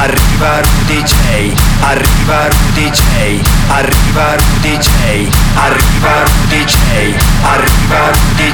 Arriva Rudy J. Arriva Rudy. Arriva Rudy. Arriva Rudy. Arriva Rudy.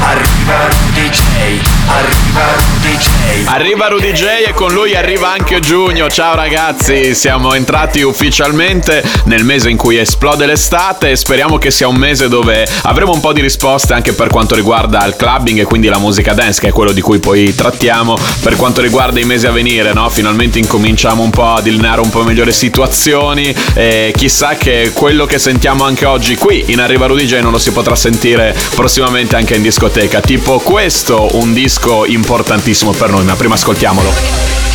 Arriva Rudy. Arriva Rudy. Arriva Rudy J e con lui arriva anche Giugno. Ciao ragazzi, siamo entrati ufficialmente nel mese in cui esplode l'estate e speriamo che sia un mese dove avremo un po' di risposte anche per quanto riguarda il clubbing e quindi la musica dance, che è quello di cui poi trattiamo per quanto riguarda i mesi a venire, no? Finalmente incominciamo un po' a delineare un po' meglio le situazioni e chissà che quello che sentiamo anche oggi qui in Arriva Rudy non lo si potrà sentire prossimamente anche in discoteca. Tipo questo, un disco importantissimo per noi, ma prima ascoltiamolo.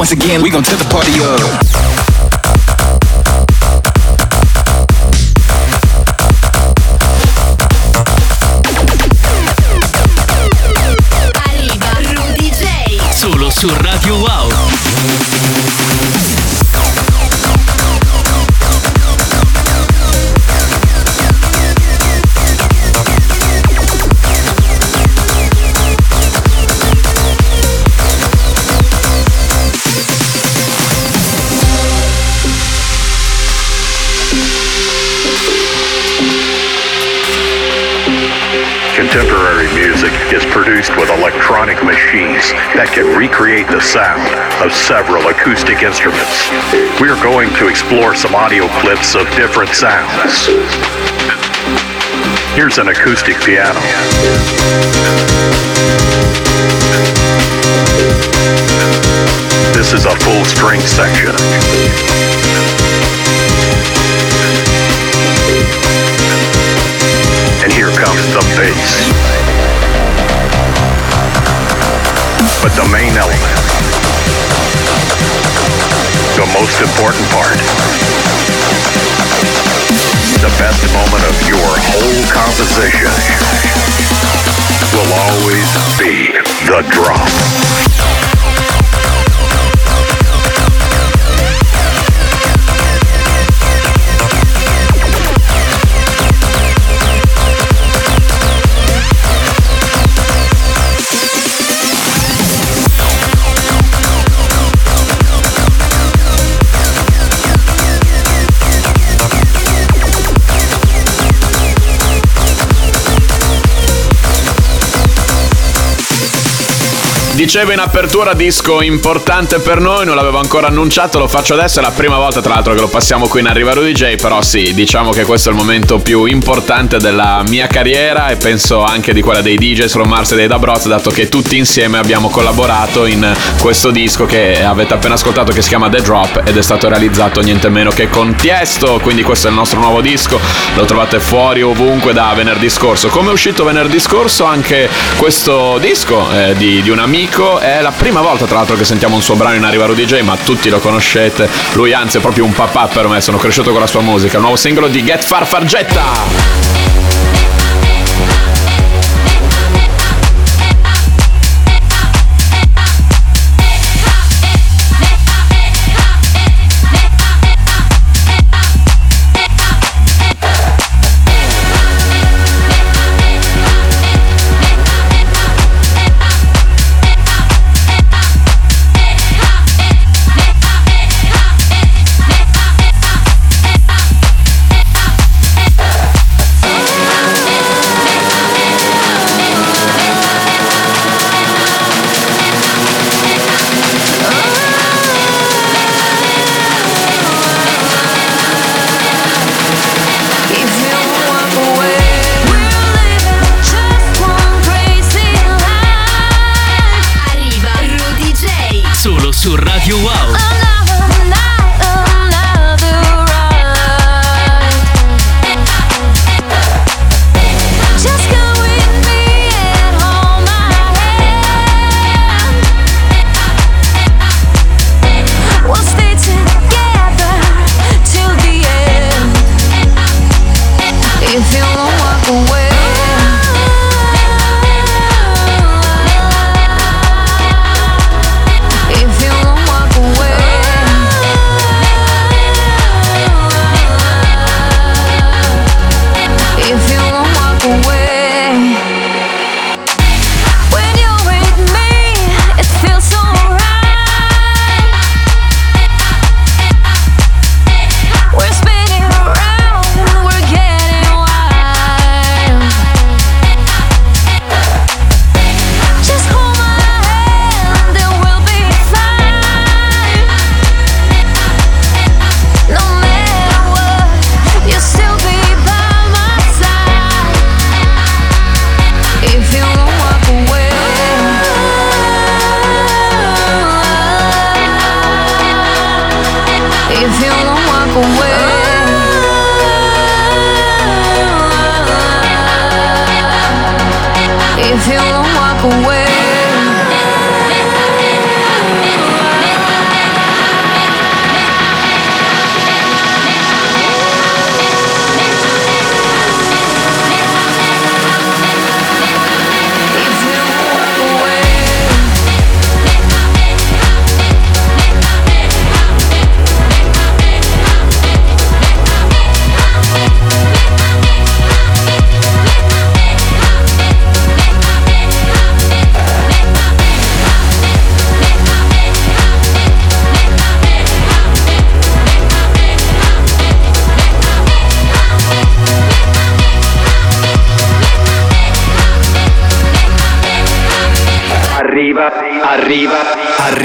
Once again, we gon' tip the party up. Solo su Radio Wow. Contemporary music is produced with electronic machines that can recreate the sound of several acoustic instruments. We are going to explore some audio clips of different sounds. Here's an acoustic piano. This is a full string section. Comes the bass. But the main element, the most important part, the best moment of your whole composition will always be the drop. Dicevo in apertura disco importante per noi, non l'avevo ancora annunciato, lo faccio adesso, è la prima volta tra l'altro che lo passiamo qui in Arriva Rudy J, però sì, diciamo che questo è il momento più importante della mia carriera e penso anche di quella dei DJs from Mars e dei Dabroz, dato che tutti insieme abbiamo collaborato in questo disco che avete appena ascoltato che si chiama The Drop ed è stato realizzato niente meno che con Tiesto, quindi questo è il nostro nuovo disco, lo trovate fuori ovunque da venerdì scorso. Come è uscito venerdì scorso anche questo disco eh, di, di un amico è la prima volta tra l'altro che sentiamo un suo brano in Arriva Rudy J, ma tutti lo conoscete. Lui anzi è proprio un papà per me, sono cresciuto con la sua musica. Il nuovo singolo di Get Far Fargetta.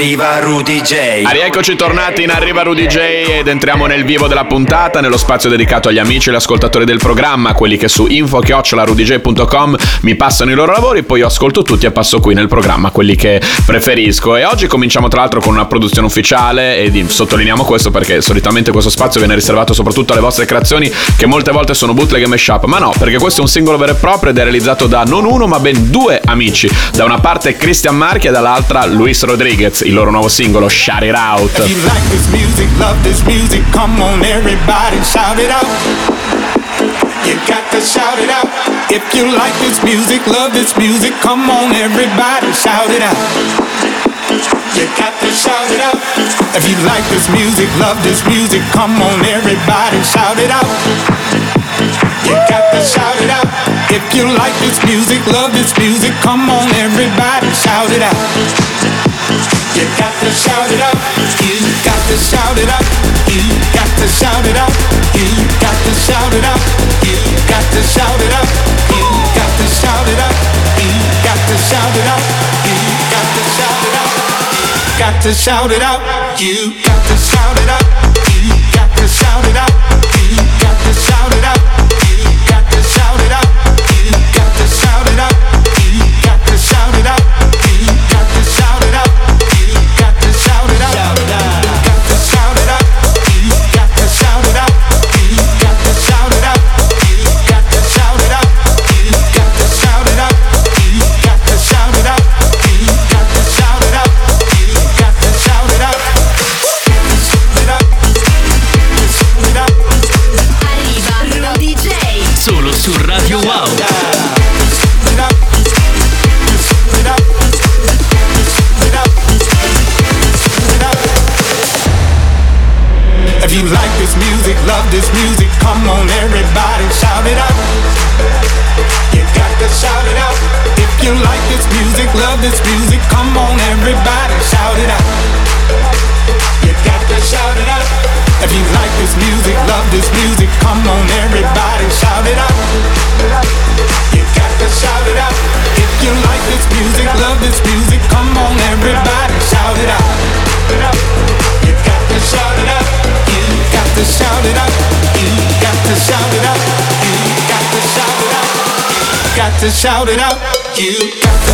Arriva Rudy J. Ah, tornati in Arriva Rudy J ed entriamo nel vivo della puntata, nello spazio dedicato agli amici e agli ascoltatori del programma, quelli che su info-rudyj.com mi passano i loro lavori, poi io ascolto tutti e passo qui nel programma quelli che preferisco. E oggi cominciamo tra l'altro con una produzione ufficiale e sottolineiamo questo perché solitamente questo spazio viene riservato soprattutto alle vostre creazioni che molte volte sono bootleg e mashup, ma no, perché questo è un singolo vero e proprio ed è realizzato da non uno ma ben due amici. Da una parte Christian Marchi e dall'altra Luis Rodriguez, il loro nuovo singolo Shout It Out. You got to shout it out. If you like this music, love this music, come on everybody shout it out. You got to shout it out. If you like this music, love this music, come on everybody shout it out. You got to shout it out. If you like this music, love this music, come on everybody shout it out. You got to shout it out. You got to shout it out. You got to shout it out. You got to shout it out. You got to shout it out. You got to shout it out. You got to shout it out. You got to shout it out. You got to shout it out. You got to shout it out. You got to shout it out. You got to shout it out. To shout it out. You got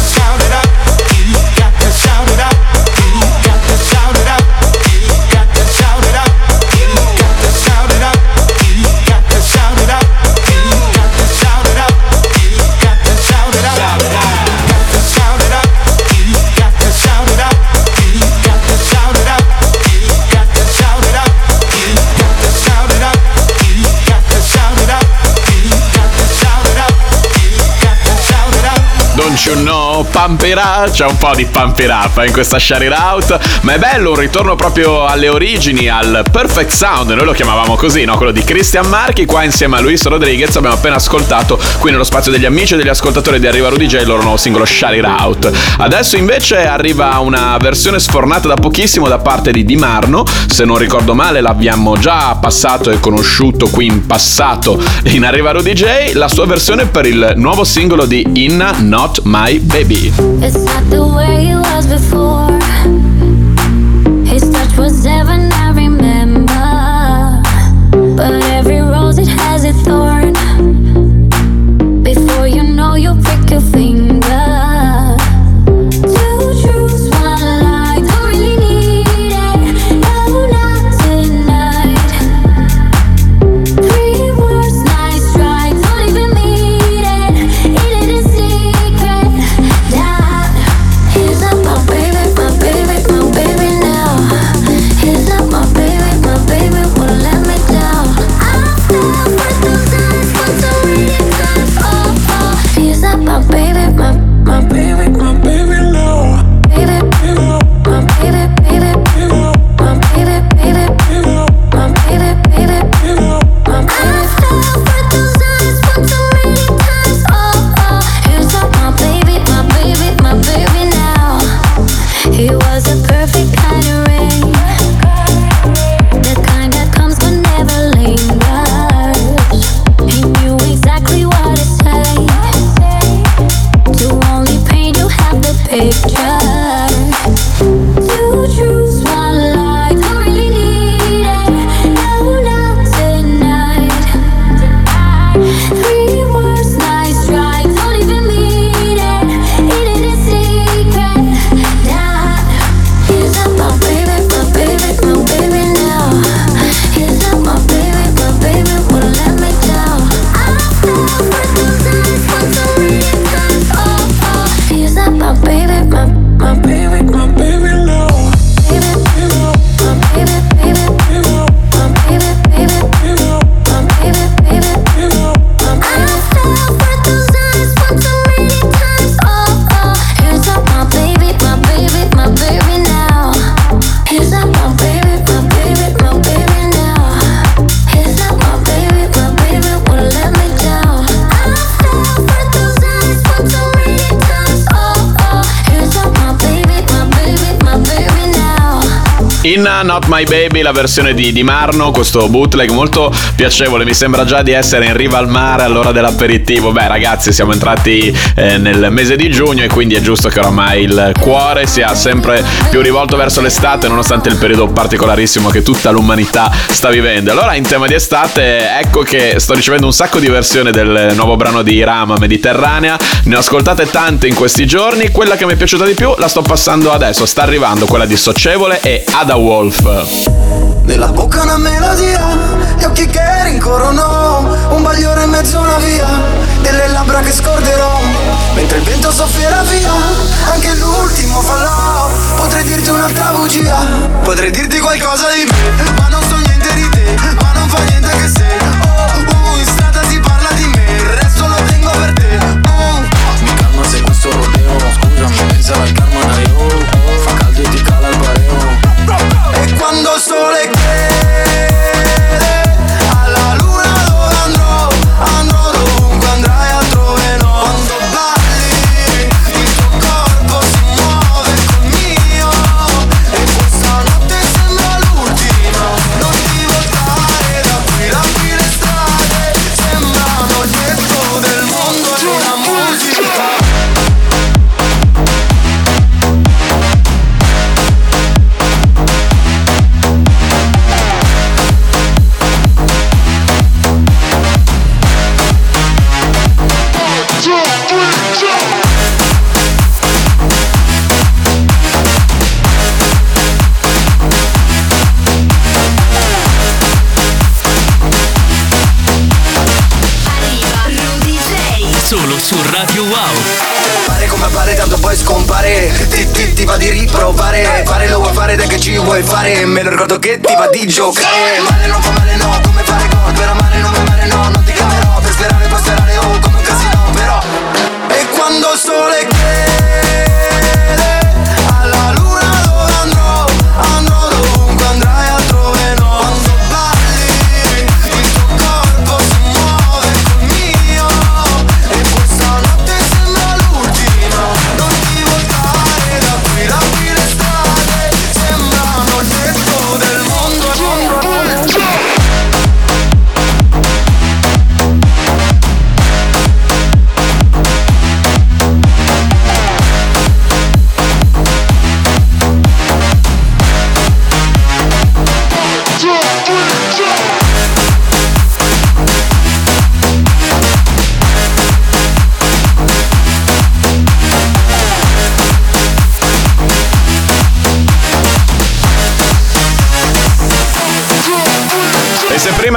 Don't you know, Pump c'è un po' di Pump in questa Share It Out, ma è bello un ritorno proprio alle origini, al perfect sound, noi lo chiamavamo così, no? Quello di Christian Marchi, qua insieme a Luis Rodriguez abbiamo appena ascoltato qui nello spazio degli amici e degli ascoltatori di Arriva Rudy J il loro nuovo singolo Share It Out. Adesso invece arriva una versione sfornata da pochissimo da parte di Di Marno, se non ricordo male l'abbiamo già passato e conosciuto qui in passato in Arriva Rudy J, la sua versione per il nuovo singolo di Inna Not My Baby. It's not the way it was before. His touch was heaven, I Not My Baby, la versione di, di, Marno, questo bootleg molto piacevole, mi sembra già di essere in riva al mare all'ora dell'aperitivo. Beh ragazzi, siamo entrati eh, nel mese di giugno e quindi è giusto che oramai il cuore sia sempre più rivolto verso l'estate, nonostante il periodo particolarissimo che tutta l'umanità sta vivendo. Allora, in tema di estate, ecco che sto ricevendo un sacco di versioni del nuovo brano di Rama Mediterranea. Ne ho ascoltate tante in questi giorni. Quella che mi è piaciuta di più la sto passando adesso, sta arrivando quella di Socievole e Ada Wolf. Nella bocca una melodia, gli occhi che rincorrono, un bagliore in mezzo a una via, delle labbra che scorderò, mentre il vento soffierà via, anche l'ultimo fallò, potrei dirti un'altra bugia, potrei dirti qualcosa di me, ma non so niente di te, ma non fa niente che se, oh, uh, in strada si parla di me, il resto lo tengo per te, oh. Mi calma se questo rodeo, scusami, pensavo al karma io, Wow. Pare come appare tanto poi scompare. Ti, ti, ti va di riprovare. Fare lo vuoi fare dai che ci vuoi fare. Me lo ricordo che ti va di giocare. Male non fa male no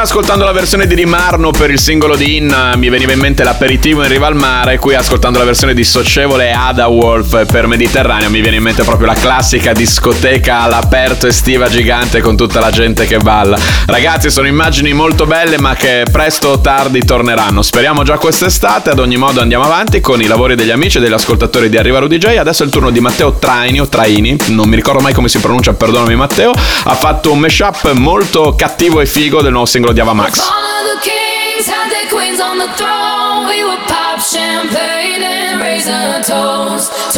ascoltando la versione di Rimarno per il singolo di Inna mi veniva in mente l'aperitivo in riva al mare, qui ascoltando la versione di Socievole Ada Wolf per Mediterraneo mi viene in mente proprio la classica discoteca all'aperto estiva gigante con tutta la gente che balla. Ragazzi, sono immagini molto belle ma che presto o tardi torneranno. Speriamo già quest'estate, ad ogni modo andiamo avanti con i lavori degli amici e degli ascoltatori di Arriva Rudy J. Adesso è il turno di Matteo Traini o Traini, non mi ricordo mai come si pronuncia, perdonami Matteo, ha fatto un mashup molto cattivo e figo del nuovo singolo all the kings odiava their Queens on the throne, we would pop champagne and raisin toast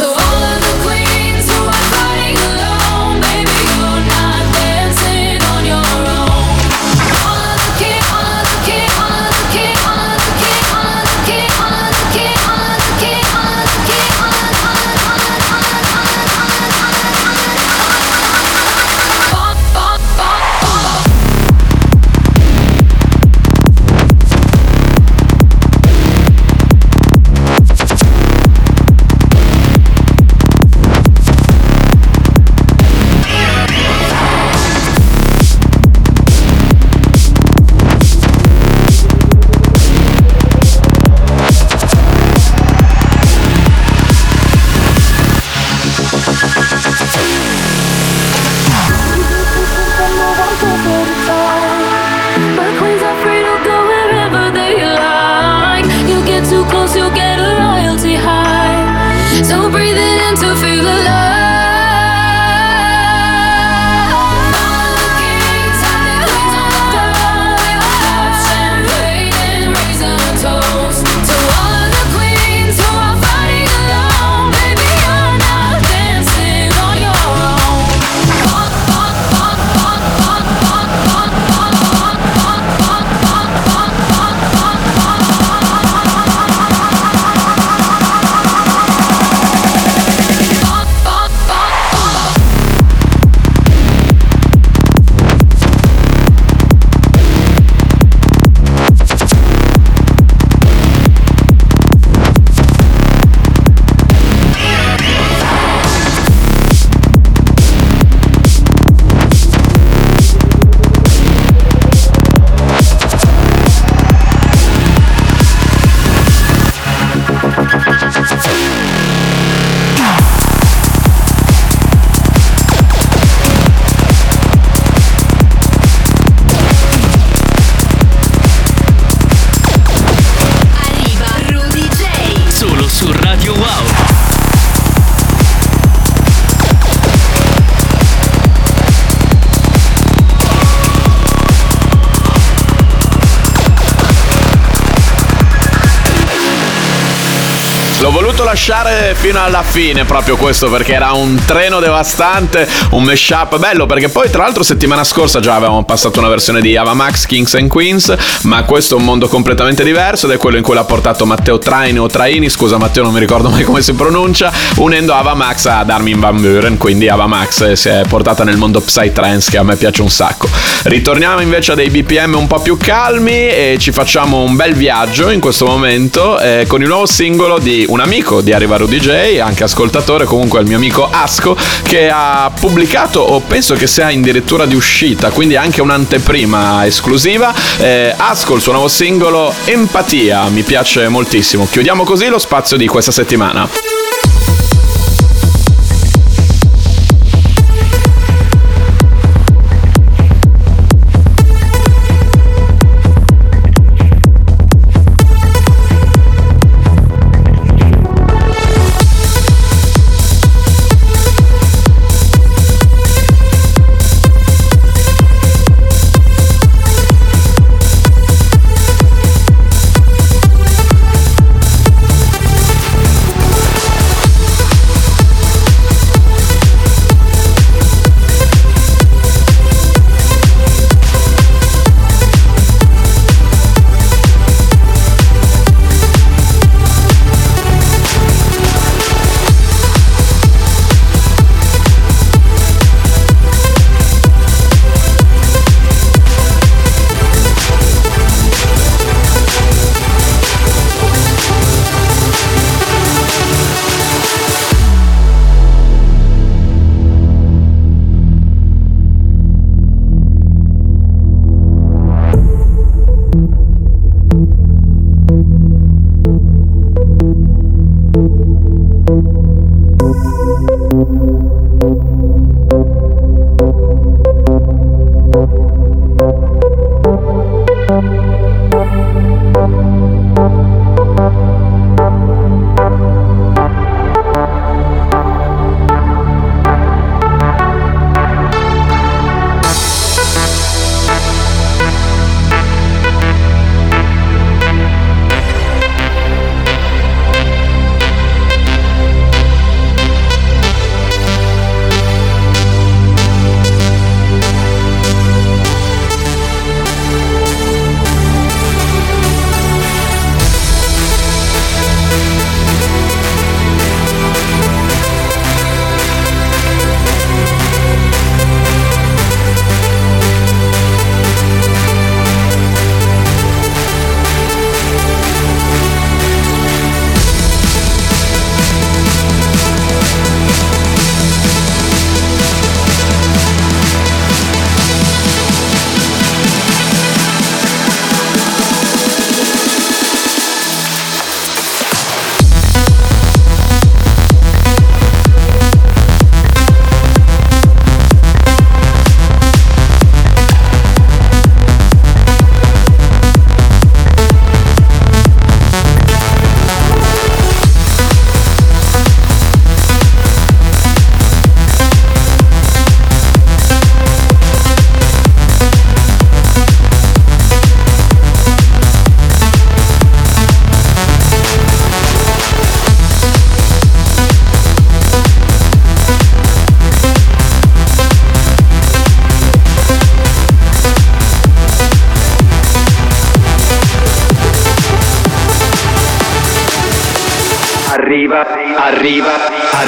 L'ho voluto lasciare fino alla fine proprio questo perché era un treno devastante, un mashup bello perché poi tra l'altro settimana scorsa già avevamo passato una versione di Ava Max Kings and Queens, ma questo è un mondo completamente diverso ed è quello in cui l'ha portato Matteo Traini o Traini, scusa Matteo non mi ricordo mai come si pronuncia, unendo Ava Max ad Armin Van Buren, quindi Ava Max si è portata nel mondo Psytrance che a me piace un sacco. Ritorniamo invece a dei BPM un po' più calmi e ci facciamo un bel viaggio in questo momento eh, con il nuovo singolo di un amico di Arriva Rudy J, anche ascoltatore, comunque il mio amico Asco, che ha pubblicato o penso che sia addirittura di uscita, quindi anche un'anteprima esclusiva. Eh, Asco, il suo nuovo singolo Empatia, mi piace moltissimo. Chiudiamo così lo spazio di questa settimana.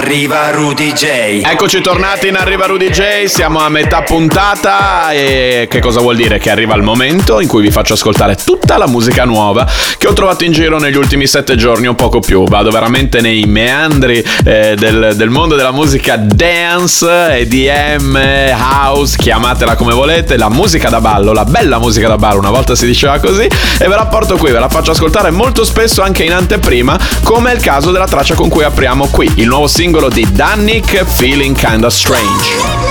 Arriva Rudy J. Eccoci tornati in Arriva Rudy J, siamo a metà puntata e che cosa vuol dire? Che arriva il momento in cui vi faccio ascoltare tutta la musica nuova che ho trovato in giro negli ultimi sette giorni o poco più. Vado veramente nei meandri eh, del, del mondo della musica dance, EDM, house, chiamatela come volete, la musica da ballo, la bella musica da ballo, una volta si diceva così, e ve la porto qui, ve la faccio ascoltare molto spesso anche in anteprima, come è il caso della traccia con cui apriamo qui, il nuovo singolo di Dannik, Feeling Kinda Strange.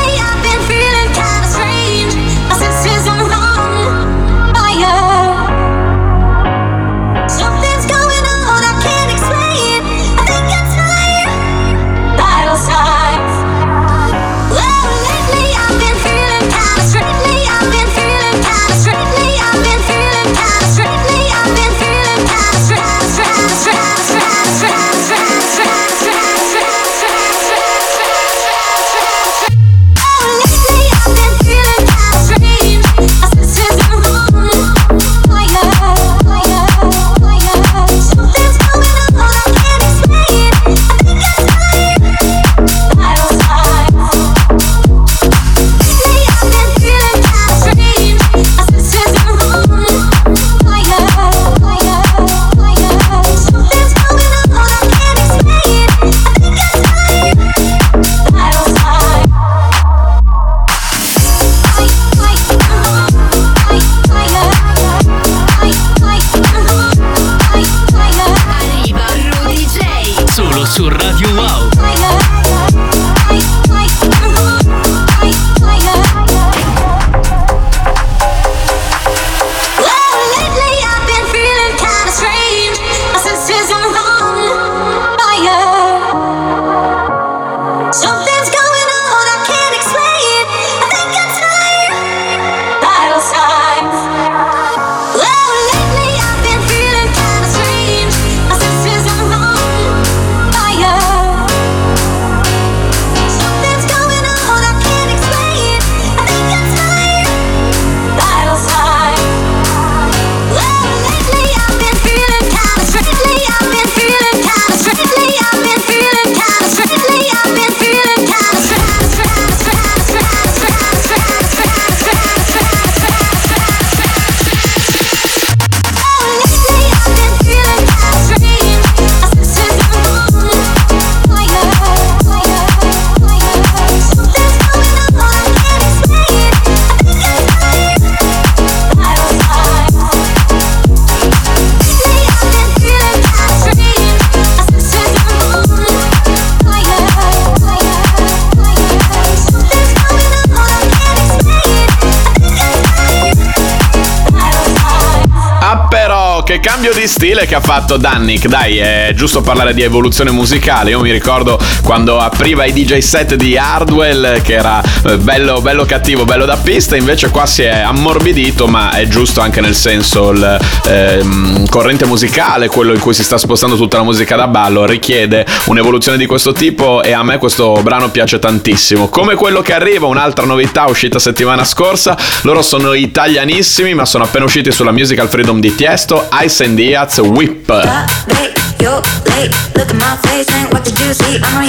you stile che ha fatto Dannik, dai, è giusto parlare di evoluzione musicale, io mi ricordo quando apriva i DJ set di Hardwell che era eh, bello, bello cattivo, bello da pista, invece qua si è ammorbidito, ma è giusto anche nel senso il ehm, corrente musicale, quello in cui si sta spostando tutta la musica da ballo, richiede un'evoluzione di questo tipo e a me questo brano piace tantissimo. Come quello che arriva, un'altra novità uscita settimana scorsa, loro sono italianissimi ma sono appena usciti sulla Musical Freedom di Tiesto, Ice and Diaz Whip. Late, you late. Look at my face what did you see? I know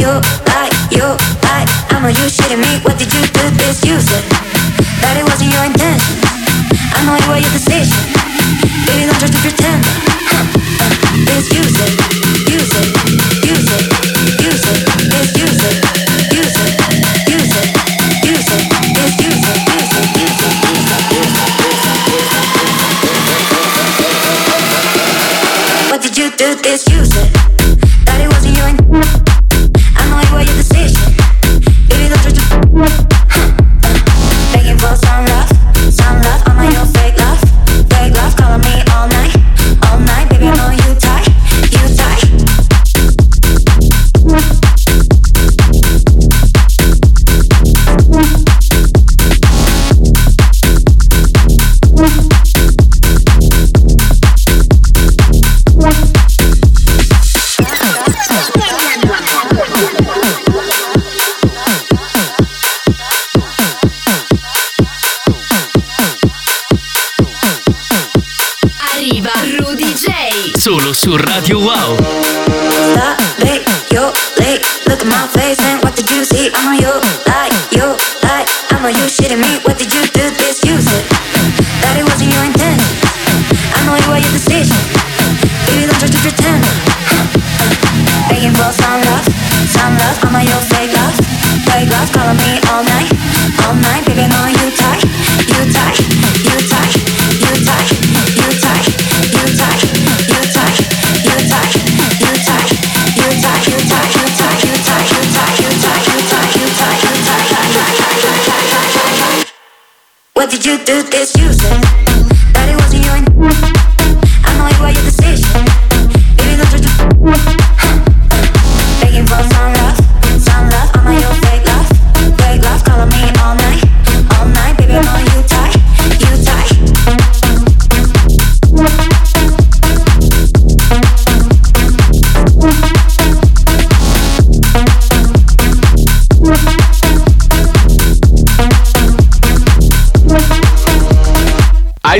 you shitting me. What did you do? This. That it wasn't your intention. I know decision. Baby, don't to pretend. Huh. Uh, su Radio it, you my face and what did you see? I know you lie, you lie. I know you shitting me. What did you do? This you it do this?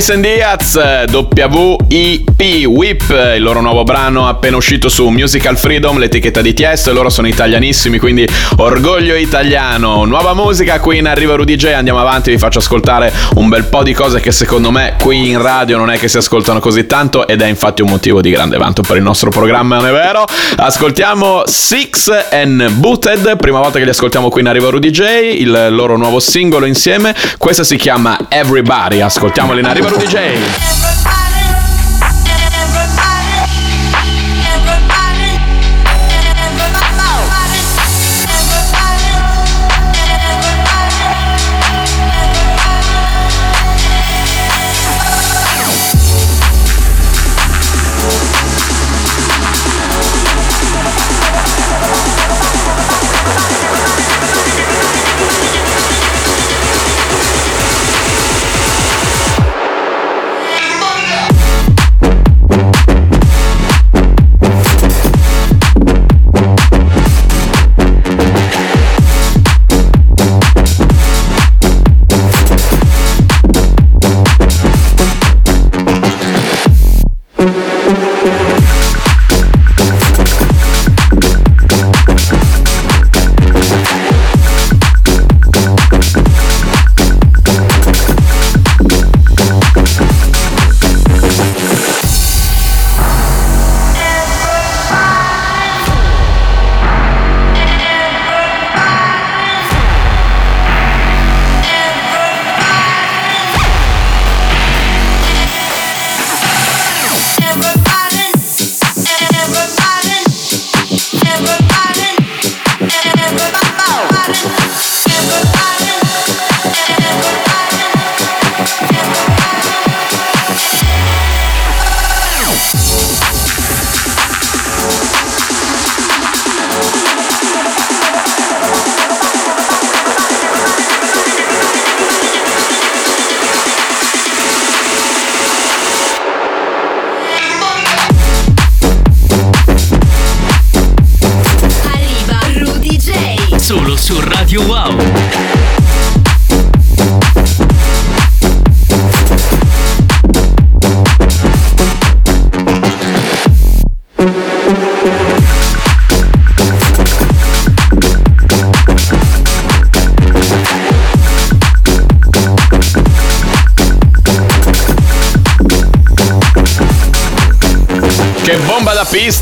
And Diaz, WIP, WIP, il loro nuovo brano appena uscito su Musical Freedom, l'etichetta di Tiesto, loro sono italianissimi, quindi orgoglio italiano. Nuova musica qui in Arriva Rudy J, andiamo avanti, vi faccio ascoltare un bel po' di cose che secondo me qui in radio non è che si ascoltano così tanto ed è infatti un motivo di grande vanto per il nostro programma, non è vero? Ascoltiamo Six and Booted, prima volta che li ascoltiamo qui in Arriva Rudy J, il loro nuovo singolo insieme, questa si chiama Everybody, ascoltiamoli in Arriva DJ.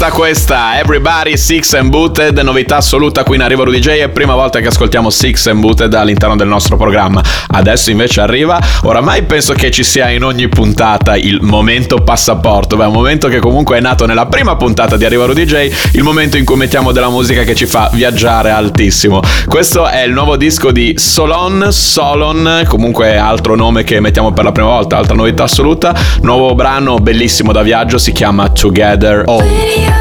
Pista questa! Everybody Six and Booted, novità assoluta qui in Arrivo Rudy J. È prima volta che ascoltiamo Six and Booted all'interno del nostro programma. Adesso invece arriva, oramai penso che ci sia in ogni puntata il momento passaporto. Beh, un momento che comunque è nato nella prima puntata di Arrivo Rudy J, il momento in cui mettiamo della musica che ci fa viaggiare altissimo. Questo è il nuovo disco di Solon, Solon, comunque altro nome che mettiamo per la prima volta, altra novità assoluta. Nuovo brano bellissimo da viaggio, si chiama Together All.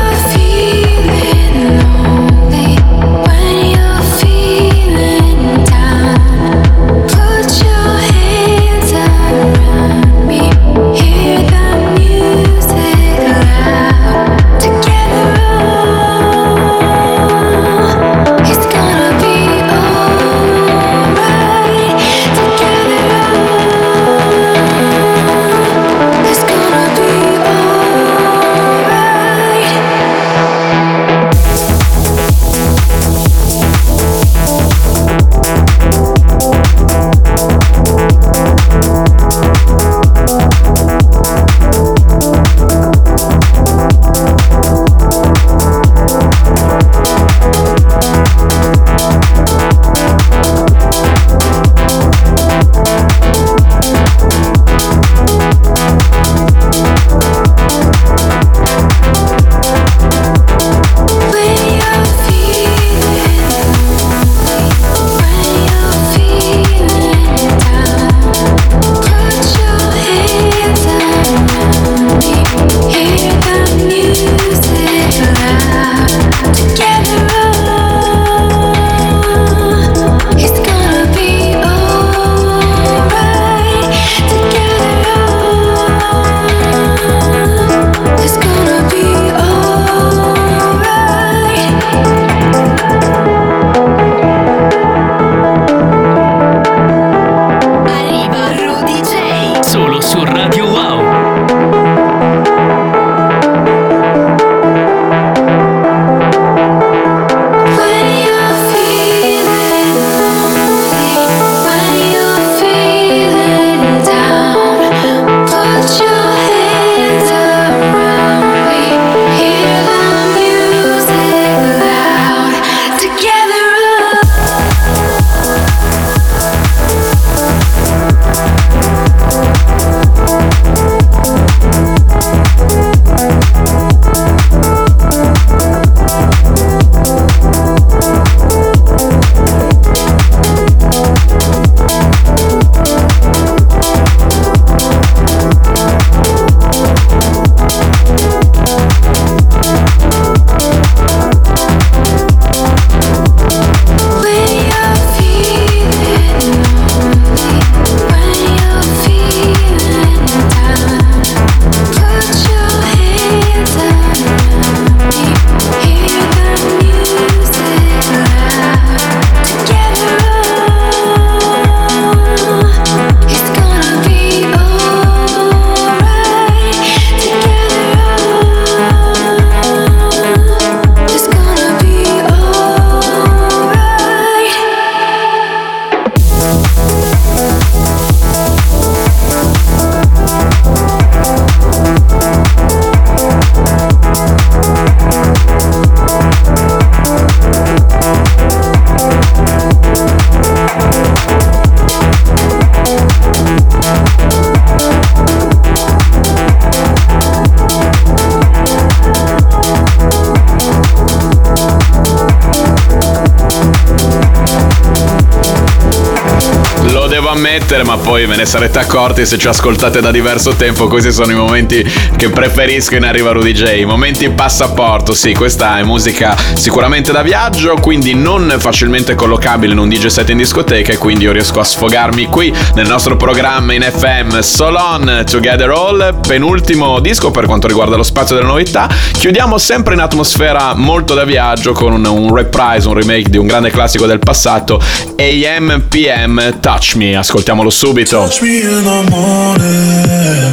Ammettere, ma poi ve ne sarete accorti se ci ascoltate da diverso tempo. Questi sono i momenti che preferisco in Arriva Rudy J. I momenti passaporto, sì, questa è musica sicuramente da viaggio, quindi non facilmente collocabile in un DJ set in discoteca e quindi io riesco a sfogarmi qui nel nostro programma in FM Solon Together All, penultimo disco per quanto riguarda lo spazio delle novità. Chiudiamo sempre in atmosfera molto da viaggio con un, un reprise, un remake di un grande classico del passato, AM PM Touch Me. Ascoltiamolo subito. Touch me in the morning,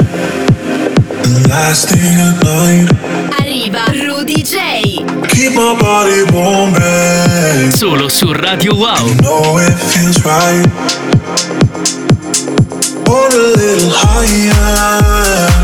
the last thing at night. Arriva Rudy J. Keep my body warm, babe. Solo su Radio Wow. know it feels right. Or a little higher.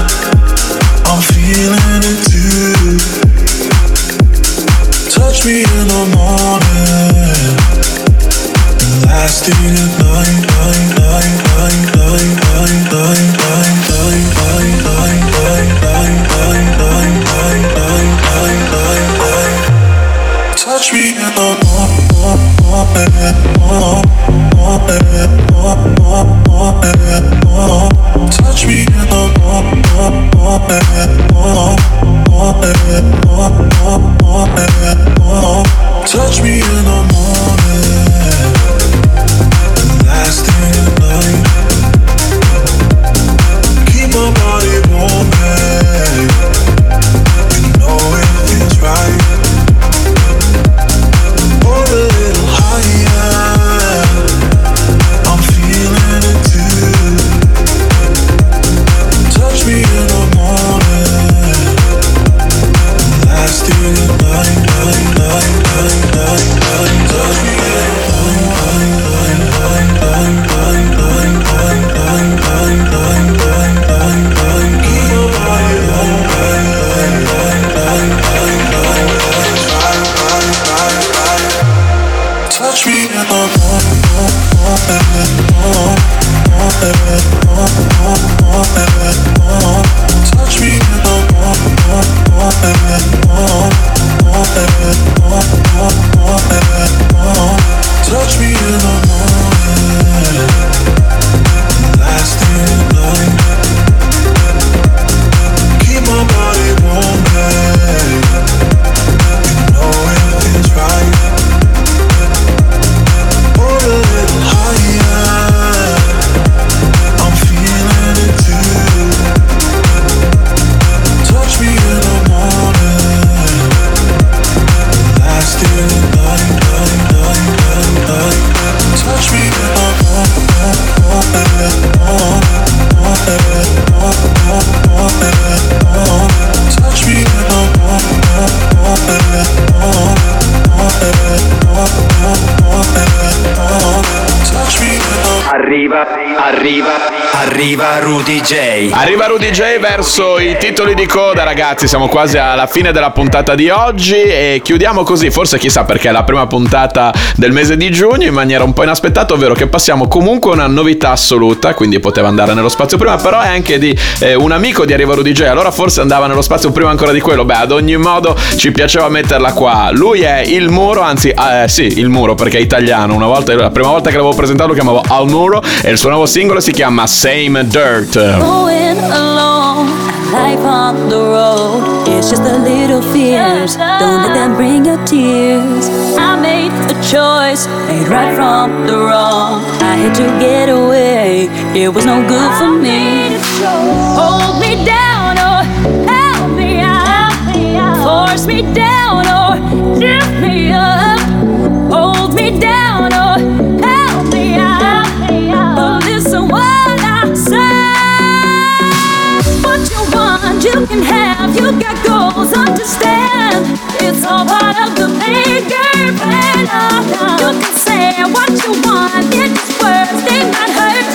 Arriva Rudy J verso i titoli di coda, ragazzi. Siamo quasi alla fine della puntata di oggi e chiudiamo così. Forse chissà perché è la prima puntata del mese di giugno in maniera un po' inaspettata, ovvero che passiamo comunque una novità assoluta. Quindi poteva andare nello spazio prima, però è anche di eh, un amico di Arriva Rudy J. Allora forse andava nello spazio prima ancora di quello. Beh, ad ogni modo ci piaceva metterla qua. Lui è il muro, anzi, eh, sì, il muro perché è italiano. Una volta, la prima volta che l'avevo presentato lo chiamavo Al Muro e il suo nuovo singolo si chiama Same Dirt. Going alone, life on the road. It's just a little fears. Don't let them bring your tears. I made a choice, made right from the wrong. I had to get away. It was no good for me. Hold me down or help me out. Force me down or lift me up. Hold me down can have. You got goals, understand. It's all part of the bigger plan. You can say what you want. It's just words, they might hurt.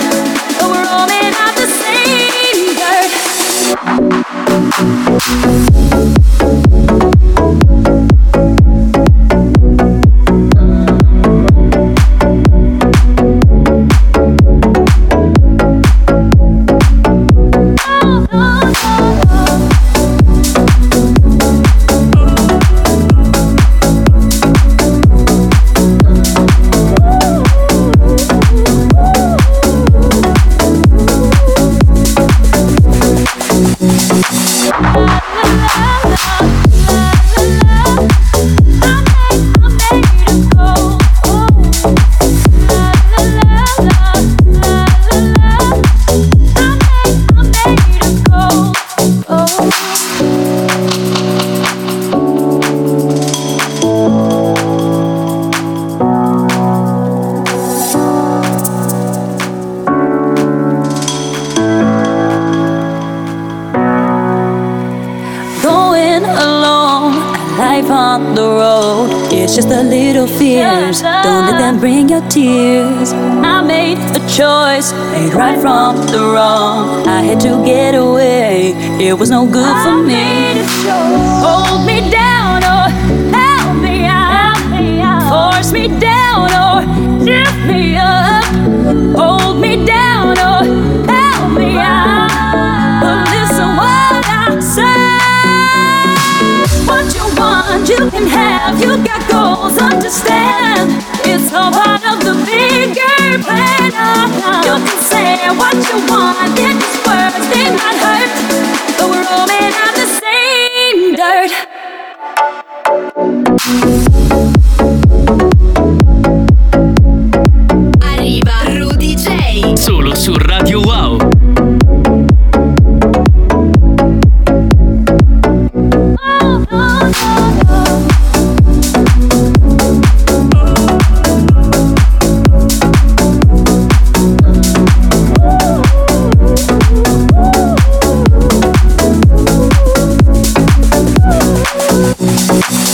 But we're all made of the same dirt. Just the little fears. Don't let them bring your tears. I made a choice, made right from the wrong. I had to get away. It was no good for me. Hold me down or help me out. Force me down or lift me up. Hold me down or help me out. But listen what I say. What you want, you can have. You goals, understand. It's all part of the bigger plan. You can say what you want. In these they might hurt. But we're all made of the same dirt.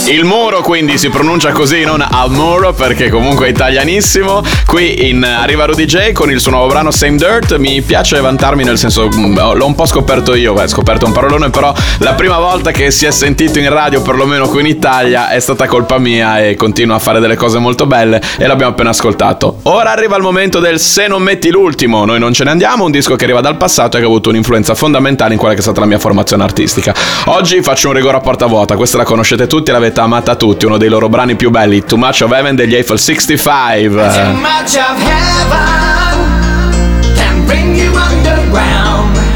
Il muro quindi si pronuncia così, non al muro, perché comunque è italianissimo. Qui in Arriva Rudy J con il suo nuovo brano Same Dirt. Mi piace vantarmi, nel senso, mm, l'ho un po' scoperto io, beh, scoperto un parolone, però la prima volta che si è sentito in radio, perlomeno qui in Italia, è stata colpa mia e continua a fare delle cose molto belle e l'abbiamo appena ascoltato. Ora arriva il momento del Se non metti l'ultimo, noi non ce ne andiamo, un disco che arriva dal passato e che ha avuto un'influenza fondamentale in quella che è stata la mia formazione artistica. Oggi faccio un rigore a porta vuota, questa la conoscete tutti, l'avete amata tutti, uno dei loro brani più belli, Too Much of Heaven degli Eiffel 65. much of heaven can bring you underground.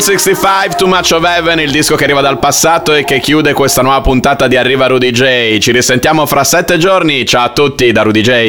Eiffel 65, Too Much of Heaven, il disco che arriva dal passato e che chiude questa nuova puntata di Arriva Rudy J. Ci risentiamo fra sette giorni. Ciao a tutti da Rudy J.